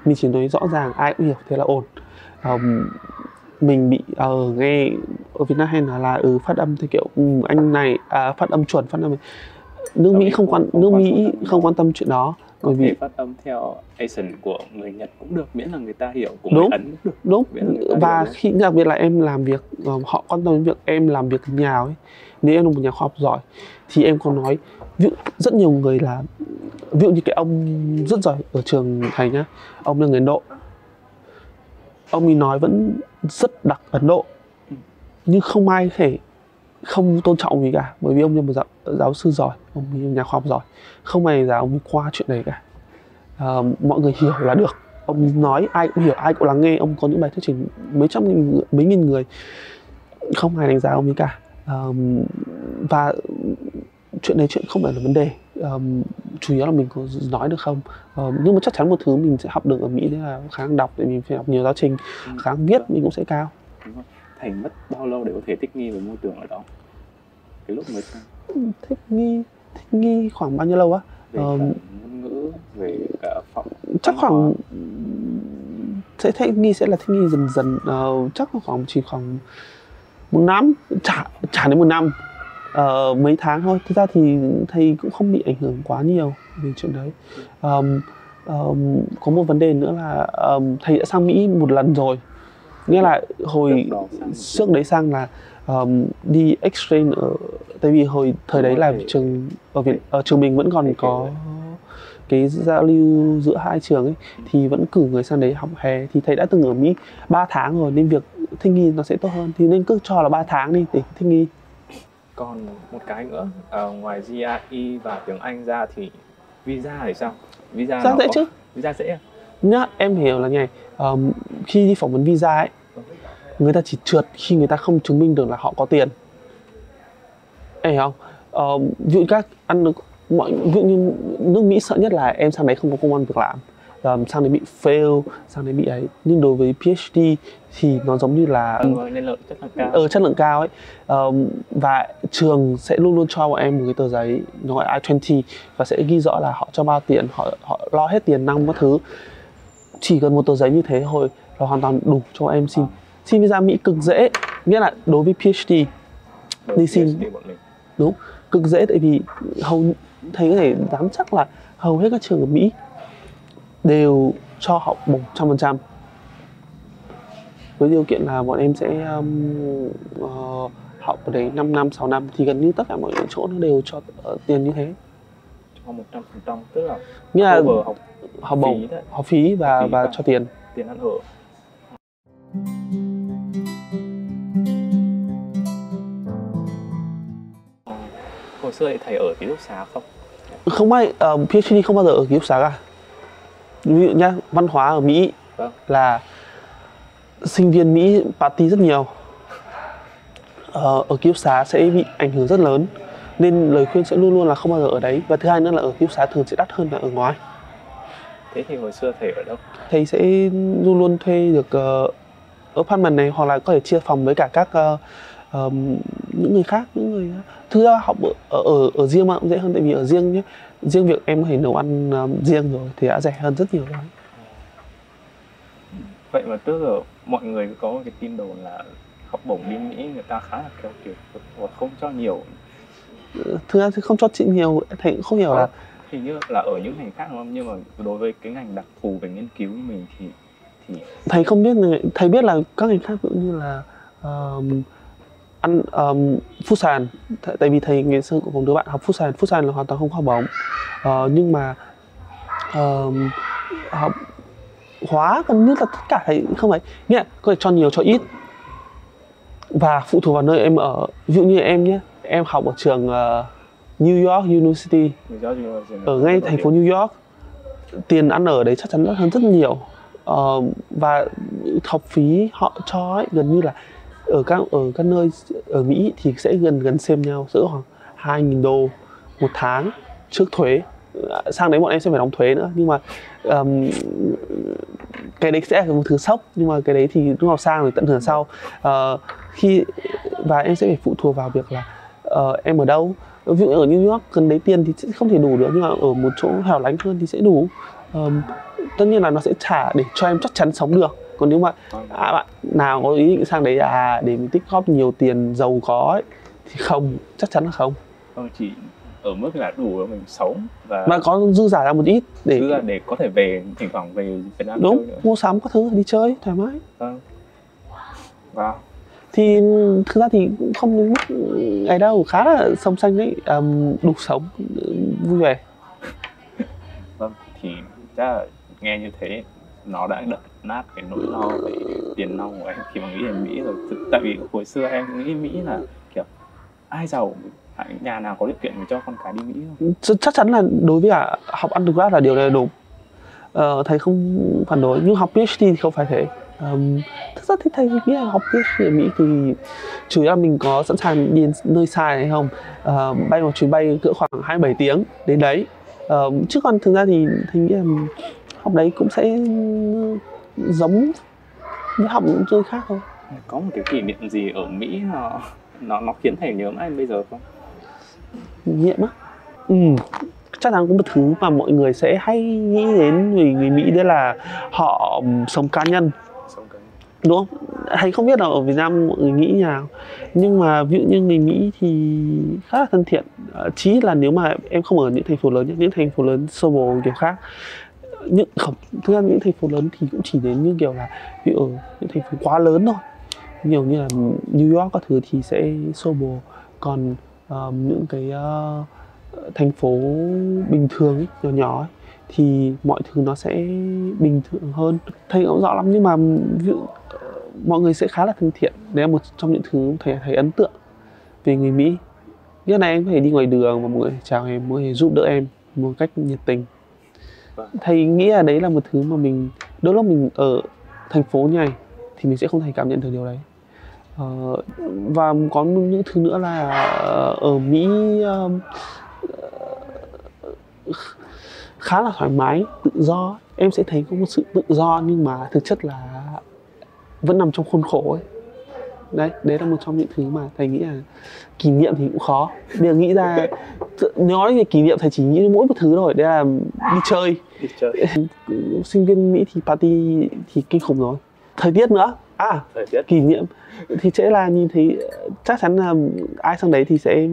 Mình chỉ nói rõ ràng ai cũng hiểu thế là ổn. Um, mình bị uh, nghe ở Việt Nam hay là là ừ phát âm thì kiểu um, anh này à, phát âm chuẩn phát âm nước Mỹ không quan nước Mỹ không quan tâm chuyện đó bởi vì phát âm theo Asian của người Nhật cũng được miễn là người ta hiểu của đúng, người Ấn cũng được. Đúng. Và khi đặc biệt là em làm việc uh, họ quan tâm đến việc em làm việc nhào ấy. Nếu em là một nhà khoa học giỏi thì em có nói ví dụ rất nhiều người là ví dụ như cái ông rất giỏi ở trường thầy nhá ông là người Ấn Độ. Ông ấy nói vẫn rất đặc Ấn Độ. Nhưng không ai thể không tôn trọng gì cả bởi vì ông là một giáo, giáo sư giỏi ông là nhà khoa học giỏi. Không ai là ông qua chuyện này cả. À, mọi người hiểu là được. Ông nói ai cũng hiểu ai cũng lắng nghe ông có những bài thuyết trình mấy trăm nghìn mấy nghìn người. Không ai đánh giá ông ấy cả. À, và chuyện này chuyện không phải là vấn đề. Um, chủ yếu là mình có nói được không? Um, nhưng mà chắc chắn một thứ mình sẽ học được ở mỹ đấy là khả năng đọc để mình phải học nhiều giáo trình khả năng viết mình cũng sẽ cao thầy mất bao lâu để có thể thích nghi với môi trường ở đó? Cái lúc mới thích nghi thích nghi khoảng bao nhiêu lâu á? Về um, ngôn ngữ về cả phòng chắc khoảng sẽ thích nghi sẽ là thích nghi dần dần uh, chắc là khoảng chỉ khoảng một năm chả chả đến một năm. Uh, mấy tháng thôi. Thực ra thì thầy cũng không bị ảnh hưởng quá nhiều về chuyện đấy. Um, um, có một vấn đề nữa là um, thầy đã sang mỹ một lần rồi nghĩa là hồi trước đấy sang là um, đi exchange ở tại vì hồi thời đấy là trường ở viện ở trường mình vẫn còn có cái giao lưu giữa hai trường ấy thì vẫn cử người sang đấy học hè. Thì thầy đã từng ở Mỹ 3 tháng rồi nên việc thích nghi nó sẽ tốt hơn. Thì nên cứ cho là 3 tháng đi để thích nghi. Còn một cái nữa à, ngoài GRE và tiếng Anh ra thì visa thì sao? Visa dễ có... chứ? visa dễ à? nhá em hiểu là như này um, khi đi phỏng vấn visa ấy người ta chỉ trượt khi người ta không chứng minh được là họ có tiền. Em hiểu không? Uh, ví dụ các ăn được mọi ví dụ như nước Mỹ sợ nhất là em sang đấy không có công an việc làm. Um, sang đấy bị fail sang đấy bị ấy. Nhưng đối với PhD thì nó giống như là ừ, nên lượng chất lượng cao. Ở ờ, chất lượng cao ấy. Um, và trường sẽ luôn luôn cho bọn em một cái tờ giấy nó gọi I20 và sẽ ghi rõ là họ cho bao tiền họ họ lo hết tiền năm các thứ chỉ cần một tờ giấy như thế thôi là hoàn toàn đủ cho em xin. Xin visa Mỹ cực dễ nghĩa là đối với PhD đi xin. Đúng cực dễ tại vì hầu thầy có thể dám chắc là hầu hết các trường ở Mỹ đều cho học bổng trăm phần trăm. Với điều kiện là bọn em sẽ um, uh, học ở đấy 5 năm 6 năm thì gần như tất cả mọi chỗ nó đều cho uh, tiền như thế cho một trăm phần trăm tức là nghĩa là học học bổng học phí và phí và, và cho tiền. tiền ăn ở. Hồi xưa thầy ở ký túc xá không? Không ai uh, PhD không bao giờ ở ký túc xá cả. Ví dụ nhá văn hóa ở Mỹ vâng. là sinh viên Mỹ party rất nhiều. Ờ, ở ký túc xá sẽ bị ảnh hưởng rất lớn nên lời khuyên sẽ luôn luôn là không bao giờ ở đấy. Và thứ hai nữa là ở ký túc xá thường sẽ đắt hơn là ở ngoài. Thế thì hồi xưa thầy ở đâu? Thầy sẽ luôn luôn thuê được uh, apartment này hoặc là có thể chia phòng với cả các uh, um, những người khác những người thứ ra học ở ở, ở riêng mà cũng dễ hơn. Tại vì ở riêng nhé riêng việc em có thể nấu ăn um, riêng rồi thì đã rẻ hơn rất nhiều rồi. Vậy mà trước giờ mọi người có một cái tin đồn là học bổng đi Mỹ người ta khá là keo kiệt và không cho nhiều thực ra thì không cho chị nhiều thầy cũng không hiểu là hình như là ở những ngành khác đúng không? Nhưng mà đối với cái ngành đặc thù về nghiên cứu của mình thì thì thầy không biết thầy biết là các ngành khác cũng như là um, ăn um, phúc sàn. Tại vì thầy ngày xưa cùng đứa bạn học phúc sàn. Phúc sàn là hoàn toàn không học bổng uh, nhưng mà um, học hóa gần như là tất cả thầy không phải nghĩa có thể cho nhiều cho ít. Và phụ thuộc vào nơi em ở. Ví dụ như em nhé em học ở trường uh, New York University. Ở ngay thành phố New York. Tiền ăn ở đấy chắc chắn rất hơn rất nhiều. Uh, và học phí họ cho ấy, gần như là ở các ở các nơi ở Mỹ thì sẽ gần gần xem nhau giữa khoảng hai nghìn đô một tháng trước thuế. Sang đấy bọn em sẽ phải đóng thuế nữa nhưng mà um, cái đấy sẽ là một thứ sốc nhưng mà cái đấy thì lúc nào sang rồi tận hưởng sau. Uh, khi và em sẽ phải phụ thuộc vào việc là uh, em ở đâu? Ví dụ ở New York cần lấy tiền thì sẽ không thể đủ được nhưng mà ở một chỗ hẻo lánh hơn thì sẽ đủ. Um, tất nhiên là nó sẽ trả để cho em chắc chắn sống được. Còn nếu mà à, bạn nào có ý định sang đấy à để mình tích góp nhiều tiền giàu có ấy, thì không chắc chắn là không. Không chỉ ở mức là đủ để mình sống và mà có dư giả ra một ít để là để có thể về thỉnh thoảng về Việt Nam đúng mua sắm các thứ đi chơi thoải mái. Vâng. Wow. Thì thực ra thì cũng không đến mức ngày đâu khá là sông xanh đấy um, đủ sống vui vẻ Vâng, thì chắc là nghe như thế nó đã đập nát cái nỗi lo về tiền nong của em khi mà nghĩ đến Mỹ rồi. Tại vì hồi xưa em nghĩ Mỹ là kiểu ai giàu nhà nào có điều kiện thì cho con cái đi Mỹ không? Ch- chắc chắn là đối với cả học undergrad là điều này là đúng ờ, thầy không phản đối nhưng học PhD thì không phải thế um, thực ra thì thầy nghĩ là học PhD ở Mỹ thì chủ yếu là mình có sẵn sàng đi nơi xa hay không? Ờ, bay một chuyến bay cỡ khoảng 27 tiếng đến đấy. Ờ, chứ còn thực ra thì thầy nghĩ là học đấy cũng sẽ giống với học những nơi khác thôi. Có một cái kỷ niệm gì ở Mỹ nó nó nó khiến thầy nhớ mãi bây giờ không? nghiệm á? Ừ chắc chắn có một thứ mà mọi người sẽ hay nghĩ đến về người Mỹ đấy là họ ừm, sống cá nhân đúng không? Hay không biết là ở Việt Nam mọi người nghĩ như nào. Nhưng mà ví dụ như người Mỹ thì khá là thân thiện. Ờ, chí là nếu mà em không ở những thành phố lớn những thành phố lớn sơ bồ kiểu khác. Những không thực ra những thành phố lớn thì cũng chỉ đến như kiểu là ví dụ ở những thành phố quá lớn thôi. Nhiều như là New York các thứ thì sẽ sơ bồ. Còn ờm, những cái uh, thành phố bình thường ấy, nhỏ nhỏ ấy, thì mọi thứ nó sẽ bình thường hơn. Thầy cũng rõ lắm nhưng mà ví dụ ờ, mọi người sẽ khá là thân thiện. Đấy là một trong những thứ thầy thầy ấn tượng về người Mỹ. Như này em có thể đi ngoài đường và mọi người chào em mọi người giúp đỡ em một cách nhiệt tình. Vâng. thầy nghĩ là đấy là một thứ mà mình đôi lúc mình ở thành phố như này thì mình sẽ không thể cảm nhận được điều đấy. Ờ, và có những thứ nữa là ờ, ở Mỹ um, khá là thoải mái tự do. Em sẽ thấy có một sự tự do nhưng mà thực chất là vẫn nằm trong khuôn khổ ấy. Đấy đấy là một trong những thứ mà thầy nghĩ là kỷ niệm thì cũng khó. Bây giờ nghĩ ra nói về kỷ niệm thầy chỉ nghĩ mỗi một thứ thôi. Đấy là đi chơi. Đi chơi. Sinh viên Mỹ thì party thì kinh khủng rồi. Thời tiết nữa. À thời tiết. kỷ niệm thì sẽ là nhìn thấy chắc chắn là ai sang đấy thì sẽ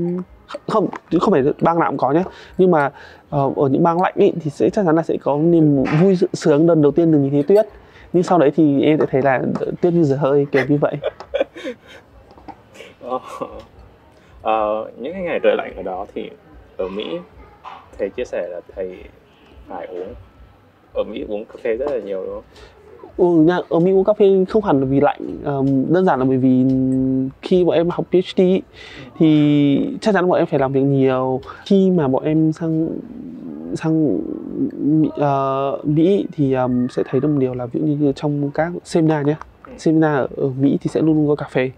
không không phải bang nào cũng có nhé. Nhưng mà ờ, ở những bang lạnh ấy, thì sẽ chắc chắn là sẽ có niềm vui sướng lần đầu tiên được nhìn thấy tuyết. Nhưng sau đấy thì em sẽ thấy là tuyết như giờ hơi kiểu như vậy. Ờ, ờ, những cái ngày trời lạnh ở đó thì ở Mỹ thầy chia sẻ là thầy phải uống. Ở Mỹ uống cà phê rất là nhiều đúng không? Ừ, nha, ở Mỹ uống cà phê không hẳn là vì lạnh um, đơn giản là bởi vì khi bọn em học PhD thì chắc chắn bọn em phải làm việc nhiều. Khi mà bọn em sang sang Mỹ, ờ, Mỹ thì um, sẽ thấy được một điều là ví dụ như trong các seminar nhé seminar ở, ở Mỹ thì sẽ luôn luôn có cà phê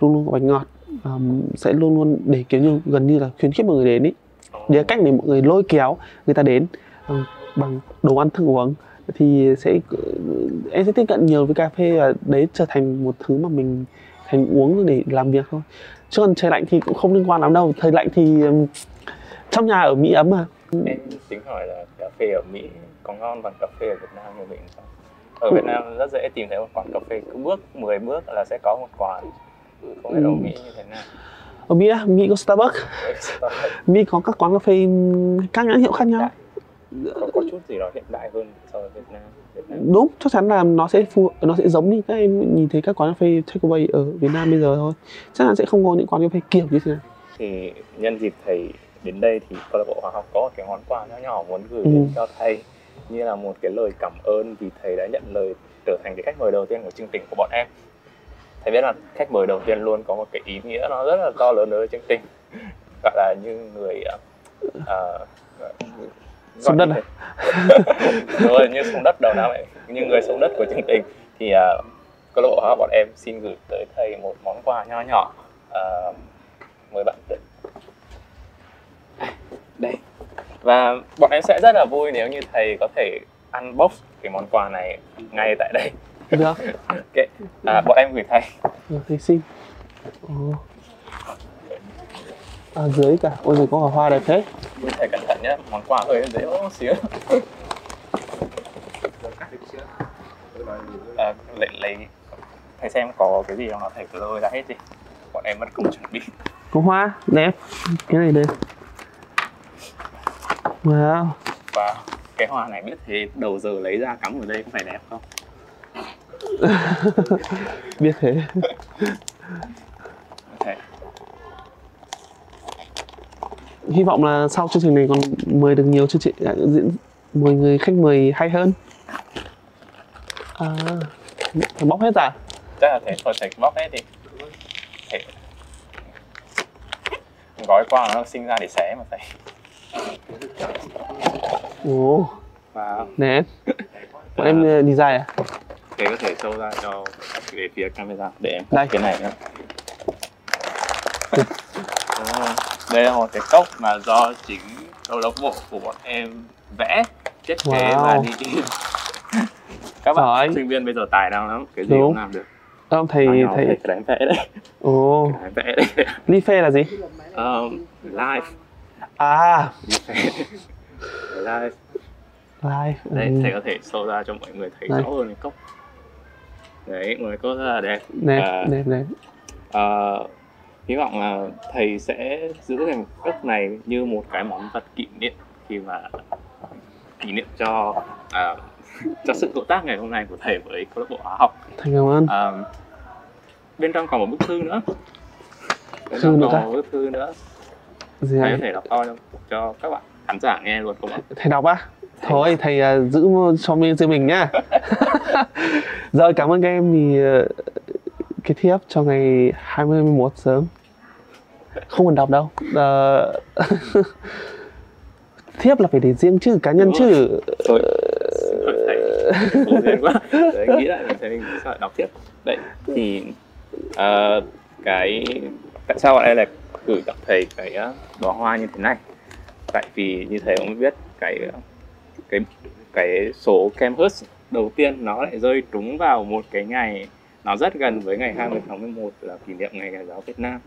luôn luôn có bánh ngọt um, sẽ luôn luôn để kiểu như gần như là khuyến khích mọi người đến ý. Để cách để mọi người lôi kéo người ta đến bằng, bằng đồ ăn thức uống thì sẽ em sẽ tiếp cận nhiều với cà phê và đấy trở thành một thứ mà mình thành uống để làm việc thôi. Chứ còn trời lạnh thì cũng không liên quan lắm đâu. Thời lạnh thì trong nhà ở Mỹ ấm mà. Em tính hỏi là cà phê ở Mỹ có ngon bằng cà phê ở Việt Nam như mình không? Ở Việt Nam rất dễ tìm thấy một quán cà phê. Cứ bước 10 bước là sẽ có một quán. Không biết ở Mỹ như thế nào? Ở Mỹ á, Mỹ có Starbucks. Mỹ có các quán cà phê các nhãn hiệu khác nhau có, có chút gì đó hiện đại hơn so với Việt Nam Việt Nam. Đúng chắc chắn là nó sẽ phù nó sẽ giống như các em nhìn thấy các quán cà phê takeaway ở Việt Nam bây giờ thôi. Chắc chắn sẽ không có những quán cà phê kiểu như thế này thì nhân dịp thầy đến đây thì câu lạc bộ hóa học có một cái món quà nhỏ nhỏ muốn gửi Ừ. đến cho thầy như là một cái lời cảm ơn vì thầy đã nhận lời trở thành cái khách mời đầu tiên của chương trình của bọn em. Thầy biết là khách mời đầu tiên luôn có một cái ý nghĩa nó rất là to lớn đối với chương trình. Gọi là như người uh, Sống đất à? rồi như sống đất đầu năm ấy như người sống đất của chương trình thì uh, câu lạc bộ hóa bọn em xin gửi tới thầy một món quà nho nhỏ uh, mời bạn tự. Đây. Và bọn em sẽ rất là vui nếu như thầy có thể unbox cái món quà này ngay tại đây. Được. Ok à, bọn em gửi thầy. Được thầy xin. Ồ. à, dưới cả. Ôi rồi có quả hoa đẹp thế. Mình thầy cẩn thận nhé, món quà hơi dễ xíu. À, lấy, lấy. Thầy xem có cái gì không nó thầy cứ lôi ra hết đi. Bọn em vẫn không chuẩn bị. Có hoa đẹp. Cái này đây wow. Và cái hoa này biết thế đầu giờ lấy ra cắm ở đây có phải đẹp không? Biết thế thầy hy vọng là sau chương trình này còn mời được nhiều chương trình à, diễn mời người khách mời hay hơn. À phải bóc hết à? Chắc là thầy thôi thầy bóc hết đi. Thầy gói qua nó sinh ra để xé mà thầy. Ồ. Và đẹp bọn em ờ, design à? Thầy có thể show ra cho về phía camera để em Đây. cái này nữa. Đây là một cái cốc mà do chính câu lạc bộ của bọn em vẽ thiết kế Wow. và đi in các bạn Giỏi. sinh viên bây giờ tài năng lắm cái gì Đúng. cũng làm được. Không thầy thầy thầy cái đánh vẽ đấy. Ồ. Cái vẽ đấy. Ly phê là gì? Um, live. À. Live. Live. Đấy ừ. thầy có thể show ra cho mọi người thấy Đây. rõ hơn cái cốc. Đấy một cái cốc rất là đẹp. Đẹp À. đẹp đẹp Ờ, hy vọng là thầy sẽ giữ cái cốc này như một cái món vật kỷ niệm khi mà kỷ niệm cho à, cho sự cộng tác ngày hôm nay của thầy với câu lạc bộ hóa học. Thầy cảm ơn. À, bên trong còn một bức thư nữa. Bên Thư trong nữa còn một bức thư nữa. Gì thầy có thể đọc to cho, cho các bạn khán giả nghe luôn không ạ? Thầy đọc á? Thôi thầy à, giữ cho mình riêng mình nhá. Rồi cảm ơn các em thì ờ, cái thiếp cho ngày 21 sớm không cần đọc đâu. Ờ, thiếp là phải để riêng chứ cá nhân Đúng chứ. thôi. Vô duyên quá đấy nghĩ lại mình thấy mình sợ đọc tiếp. Đấy thì ờ, cái tại sao bọn em lại gửi tặng thầy cái ờ, đóa hoa như thế này? Tại vì như thầy cũng biết cái ờ, cái cái số campus đầu tiên nó lại rơi trúng vào một cái ngày nó rất gần với ngày 20 tháng 11 là kỷ niệm ngày nhà giáo Việt Nam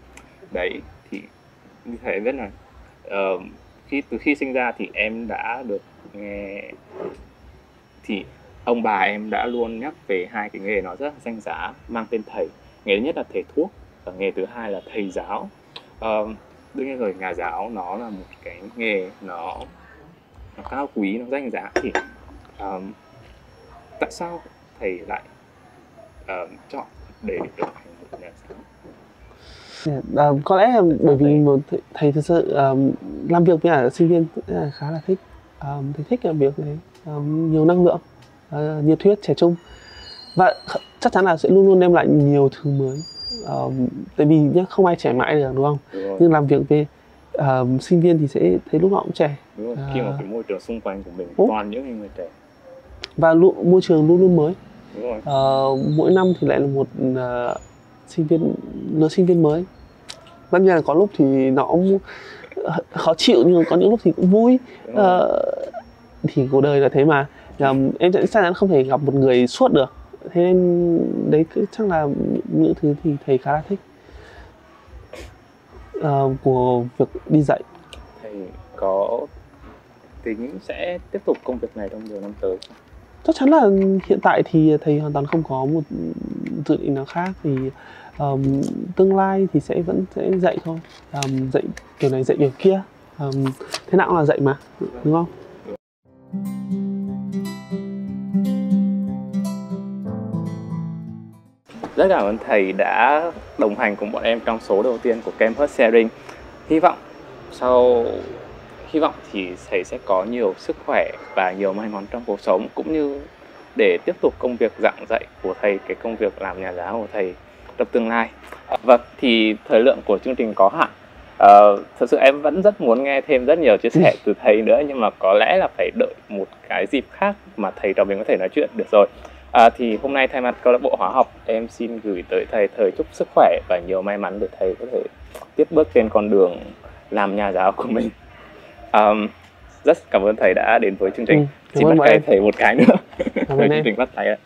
đấy thì như thầy biết là uh, khi từ khi sinh ra thì em đã được nghe thì ông bà em đã luôn nhắc về hai cái nghề nó rất là danh giá mang tên thầy. Nghề thứ nhất là thầy thuốc và nghề thứ hai là thầy giáo. Uh, đương nhiên rồi nhà giáo nó là một cái nghề nó nó cao quý nó danh giá thì ờm, tại sao thầy lại ờm, chọn để trở thành một nhà giáo? À, có lẽ là bởi vì một thầy, thực sự um, làm việc với cả sinh viên là khá là thích. Um, thầy thích làm việc đấy um, nhiều năng lượng uh, nhiệt huyết trẻ trung. Và chắc chắn là sẽ luôn luôn đem lại nhiều thứ mới. Um, tại vì nhá không ai trẻ mãi được đúng không? Đúng nhưng làm việc với um, sinh viên thì sẽ thấy lúc nào cũng trẻ. Đúng rồi. khi mà à. cái môi trường xung quanh của mình Ủa? toàn những người trẻ. Và luôn, môi trường luôn luôn mới. Đúng rồi. Ờ, mỗi năm thì lại là một ờ, sinh viên lứa sinh viên mới. Tất nhiên là có lúc thì nó cũng khó chịu nhưng có những lúc thì cũng vui. Ờ, thì cuộc đời là thế mà. Ờm, em chắc chắc chắn không thể gặp một người suốt được. Thế nên đấy chắc là những thứ thì thầy khá là thích. Ờ, của việc đi dạy. Thầy có tính sẽ tiếp tục công việc này trong nhiều năm tới không? Chắc chắn là hiện tại thì thầy hoàn toàn không có một dự định nào khác thì um, tương lai thì sẽ vẫn sẽ dạy thôi. Um, dạy kiểu này dạy kiểu kia. Um, thế nào cũng là dạy mà đúng không? Rất cảm ơn thầy đã đồng hành cùng bọn em trong số đầu tiên của Campus Sharing. Hy vọng sau hy vọng thì thầy sẽ có nhiều sức khỏe và nhiều may mắn trong cuộc sống cũng như để tiếp tục công việc giảng dạy của thầy, cái công việc làm nhà giáo của thầy trong tương lai. Vâng, thì thời lượng của chương trình có hạn. Ờ, thật sự em vẫn rất muốn nghe thêm rất nhiều chia sẻ từ thầy nữa nhưng mà có lẽ là phải đợi một cái dịp khác mà thầy trò mình có thể nói chuyện được rồi. À, thì hôm nay thay mặt câu lạc bộ hóa học em xin gửi tới thầy thời chúc sức khỏe và nhiều may mắn để thầy có thể tiếp bước trên con đường làm nhà giáo của mình. Um, rất cảm ơn thầy đã đến với chương trình. Ừ, xin bắt tay thầy một cái nữa. Chương trình bắt tay ạ.